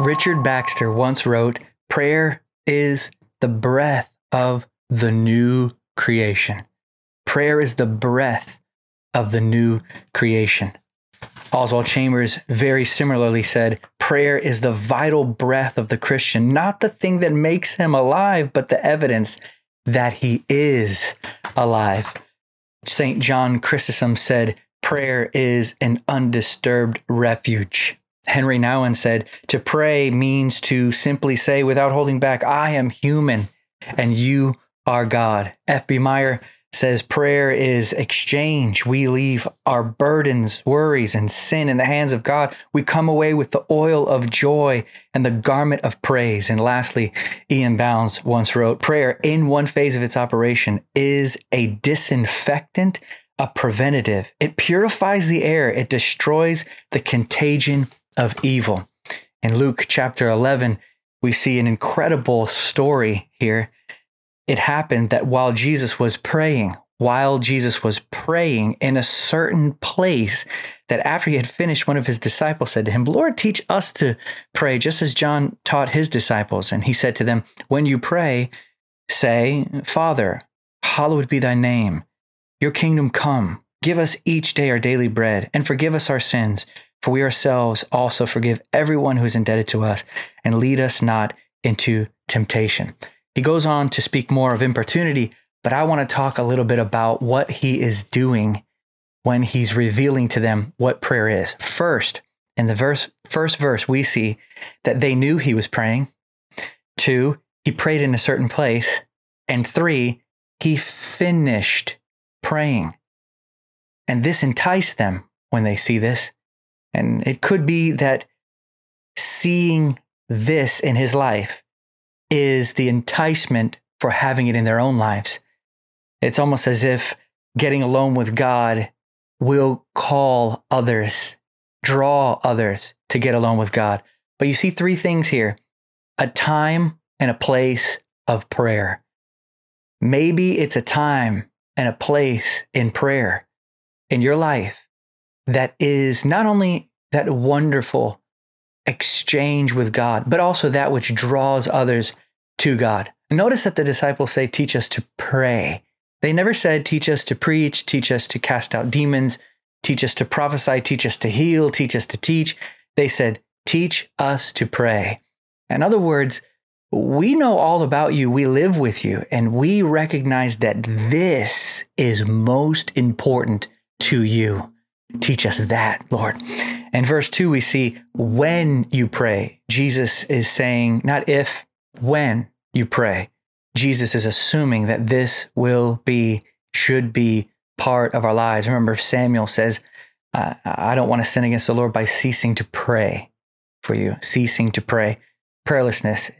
Richard Baxter once wrote, Prayer is the breath of the new creation. Prayer is the breath of the new creation. Oswald Chambers very similarly said, Prayer is the vital breath of the Christian, not the thing that makes him alive, but the evidence that he is alive. St. John Chrysostom said, Prayer is an undisturbed refuge. Henri Nouwen said, To pray means to simply say without holding back, I am human and you are God. F.B. Meyer says prayer is exchange. We leave our burdens, worries, and sin in the hands of God. We come away with the oil of joy and the garment of praise. And lastly, E.M. Bounds once wrote prayer in one phase of its operation is a disinfectant, a preventative. It purifies the air, it destroys the contagion of evil. In Luke chapter 11, we see an incredible story here it happened that while Jesus was praying, while Jesus was praying in a certain place, that after he had finished, one of his disciples said to him, Lord, teach us to pray just as John taught his disciples. And he said to them, When you pray, say, Father, hallowed be thy name, your kingdom come. Give us each day our daily bread, and forgive us our sins, for we ourselves also forgive everyone who is indebted to us, and lead us not into temptation. He goes on to speak more of importunity, but I want to talk a little bit about what he is doing when he's revealing to them what prayer is. First, in the verse, first verse, we see that they knew he was praying. Two, he prayed in a certain place. And three, he finished praying. And this enticed them when they see this. And it could be that seeing this in his life is the enticement for having it in their own lives. It's almost as if getting alone with God will call others, draw others to get alone with God. But you see three things here a time and a place of prayer. Maybe it's a time and a place in prayer in your life that is not only that wonderful exchange with God, but also that which draws others to God. Notice that the disciples say, Teach us to pray. They never said, Teach us to preach, teach us to cast out demons, teach us to prophesy, teach us to heal, teach us to teach. They said, Teach us to pray. In other words, we know all about you, we live with you, and we recognize that this is most important to you. Teach us that, Lord. In verse 2, we see when you pray, Jesus is saying, not if, when you pray. Jesus is assuming that this will be, should be part of our lives. Remember, Samuel says, uh, I don't want to sin against the Lord by ceasing to pray for you, ceasing to pray. Prayerlessness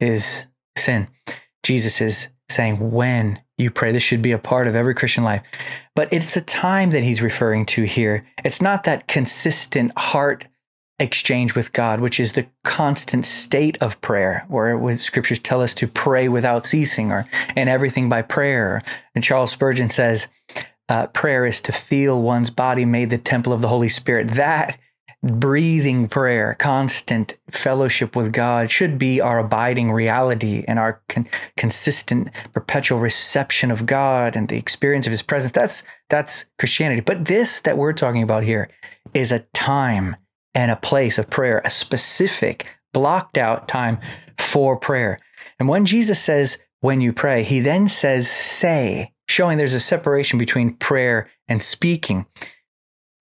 is sin. Jesus is saying, when you pray, this should be a part of every Christian life. But it's a time that he's referring to here. It's not that consistent heart exchange with God, which is the constant state of prayer, where scriptures tell us to pray without ceasing or in everything by prayer. And Charles Spurgeon says, uh, prayer is to feel one's body made the temple of the Holy Spirit. That breathing prayer, constant fellowship with God should be our abiding reality and our con- consistent, perpetual reception of God and the experience of His presence. That's that's Christianity. But this that we're talking about here is a time and a place of prayer, a specific blocked out time for prayer. And when Jesus says, when you pray, he then says, say, showing there's a separation between prayer and speaking.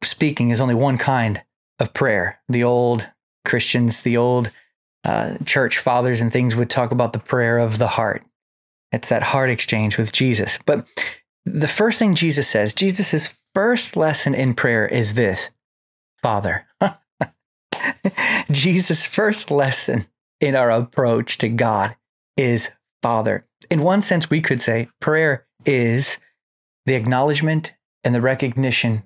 Speaking is only one kind of prayer. The old Christians, the old uh, church fathers and things would talk about the prayer of the heart. It's that heart exchange with Jesus. But the first thing Jesus says, Jesus' first lesson in prayer is this Father. Jesus' first lesson in our approach to God is Father. In one sense, we could say prayer is the acknowledgement and the recognition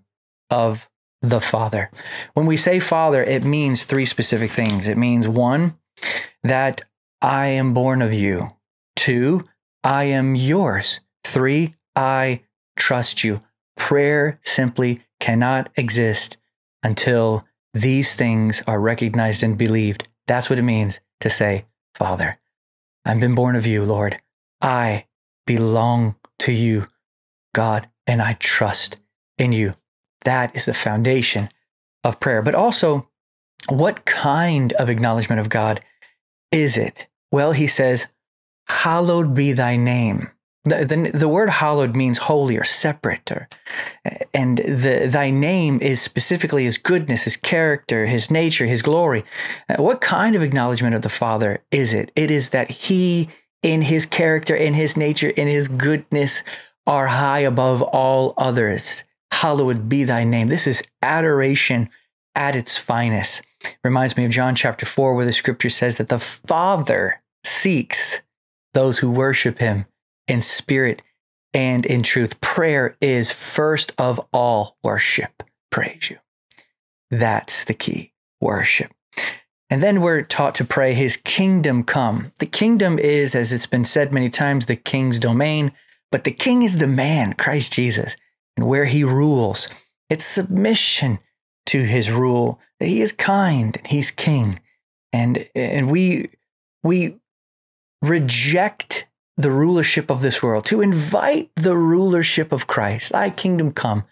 of the Father. When we say Father, it means three specific things. It means one, that I am born of you. Two, I am yours. Three, I trust you. Prayer simply cannot exist until these things are recognized and believed That's what it means to say, Father. I've been born of you, Lord. I belong to you, God, and I trust in you. That is the foundation of prayer. But also, what kind of acknowledgement of God is it? Well, he says, Hallowed be thy name. The, the, the, word hallowed means holy or separate, or, and the, thy name is specifically his goodness, his character, his nature, his glory. Uh, what kind of acknowledgement of the Father is it? It is that he, in his character, in his nature, in his goodness, are high above all others. Hallowed be thy name. This is adoration at its finest. Reminds me of John chapter 4, where the scripture says that the Father seeks those who worship him in spirit and in truth. Prayer is first of all worship. Praise you. That's the key worship. And then we're taught to pray, His kingdom come. The kingdom is, as it's been said many times, the king's domain, but the king is the man, Christ Jesus, and where he rules. It's submission to his rule. that He is kind and he's king. And, and we, we reject the rulership of this world, to invite the rulership of Christ, thy kingdom come,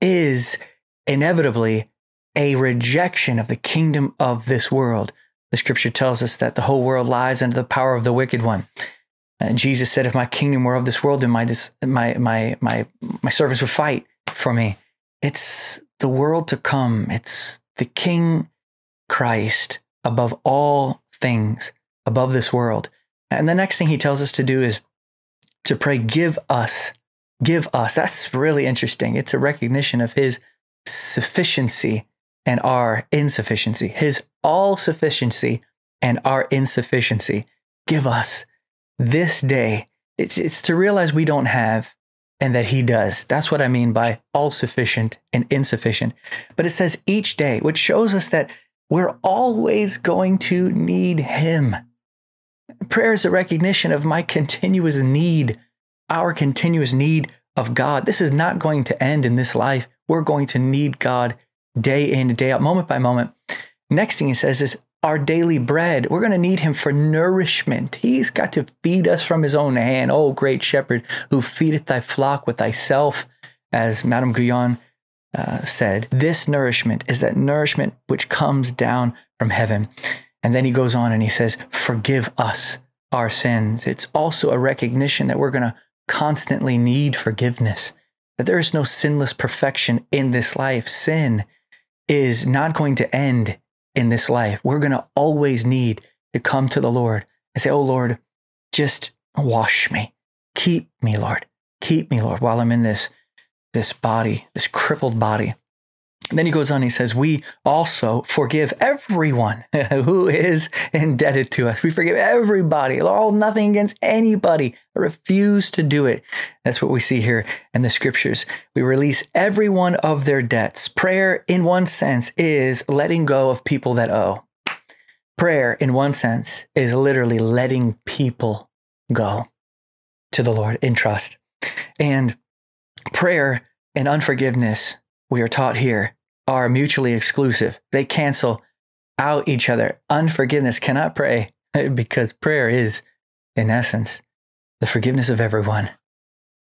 is inevitably a rejection of the kingdom of this world. The scripture tells us that the whole world lies under the power of the wicked one. And Jesus said, if my kingdom were of this world, then my, my, my, my, my servants would fight for me. It's the world to come. It's the King Christ above all things, above this world. And the next thing he tells us to do is to pray, give us, give us. That's really interesting. It's a recognition of his sufficiency and our insufficiency, his all sufficiency and our insufficiency. Give us this day. It's, it's to realize we don't have and that he does. That's what I mean by all sufficient and insufficient. But it says each day, which shows us that we're always going to need him. Prayer is a recognition of my continuous need, our continuous need of God. This is not going to end in this life. We're going to need God day in, day out, moment by moment. Next thing he says is our daily bread. We're going to need him for nourishment. He's got to feed us from his own hand. Oh, great shepherd, who feedeth thy flock with thyself, as Madame Guyon uh, said. This nourishment is that nourishment which comes down from heaven. And then he goes on and he says, Forgive us our sins. It's also a recognition that we're going to constantly need forgiveness, that there is no sinless perfection in this life. Sin is not going to end in this life. We're going to always need to come to the Lord and say, Oh Lord, just wash me. Keep me, Lord. Keep me, Lord, while I'm in this, this body, this crippled body. And then he goes on, he says, We also forgive everyone who is indebted to us. We forgive everybody, all nothing against anybody. I refuse to do it. That's what we see here in the scriptures. We release everyone of their debts. Prayer, in one sense, is letting go of people that owe. Prayer, in one sense, is literally letting people go to the Lord in trust. And prayer and unforgiveness, we are taught here, are mutually exclusive. They cancel out each other. Unforgiveness cannot pray because prayer is, in essence, the forgiveness of everyone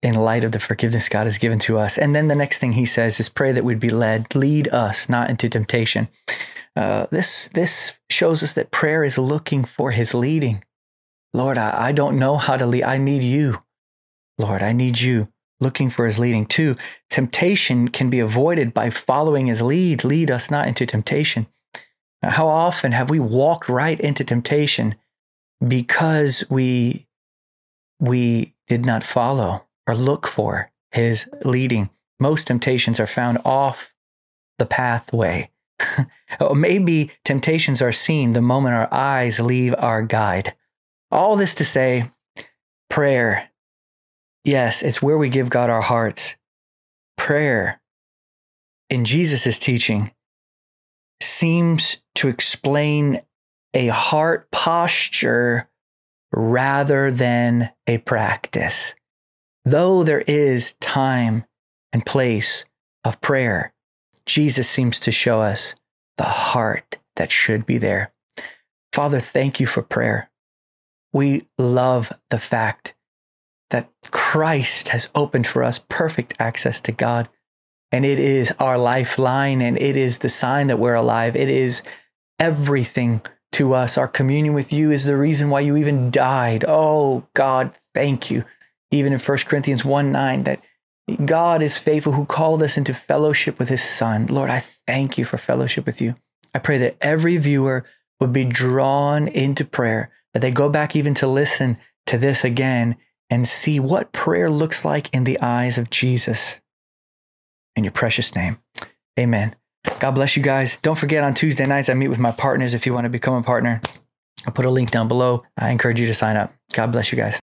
in light of the forgiveness God has given to us. And then the next thing he says is pray that we'd be led, lead us not into temptation. Uh, this this shows us that prayer is looking for his leading. Lord, I, I don't know how to lead. I need you. Lord, I need you looking for his leading. Two, temptation can be avoided by following his lead. Lead us not into temptation. How often have we walked right into temptation because we we did not follow or look for his leading? Most temptations are found off the pathway. or oh, maybe temptations are seen the moment our eyes leave our guide. All this to say, prayer Yes, it's where we give God our hearts. Prayer in Jesus' teaching seems to explain a heart posture rather than a practice. Though there is time and place of prayer, Jesus seems to show us the heart that should be there. Father, thank you for prayer. We love the fact that Christ has opened for us perfect access to God. And it is our lifeline and it is the sign that we're alive. It is everything to us. Our communion with you is the reason why you even died. Oh, God, thank you. Even in 1 Corinthians 1 9, that God is faithful who called us into fellowship with his Son. Lord, I thank you for fellowship with you. I pray that every viewer would be drawn into prayer, that they go back even to listen to this again and see what prayer looks like in the eyes of Jesus. In your precious name, amen. God bless you guys. Don't forget on Tuesday nights, I meet with my partners if you want to become a partner. I'll put a link down below. I encourage you to sign up. God bless you guys.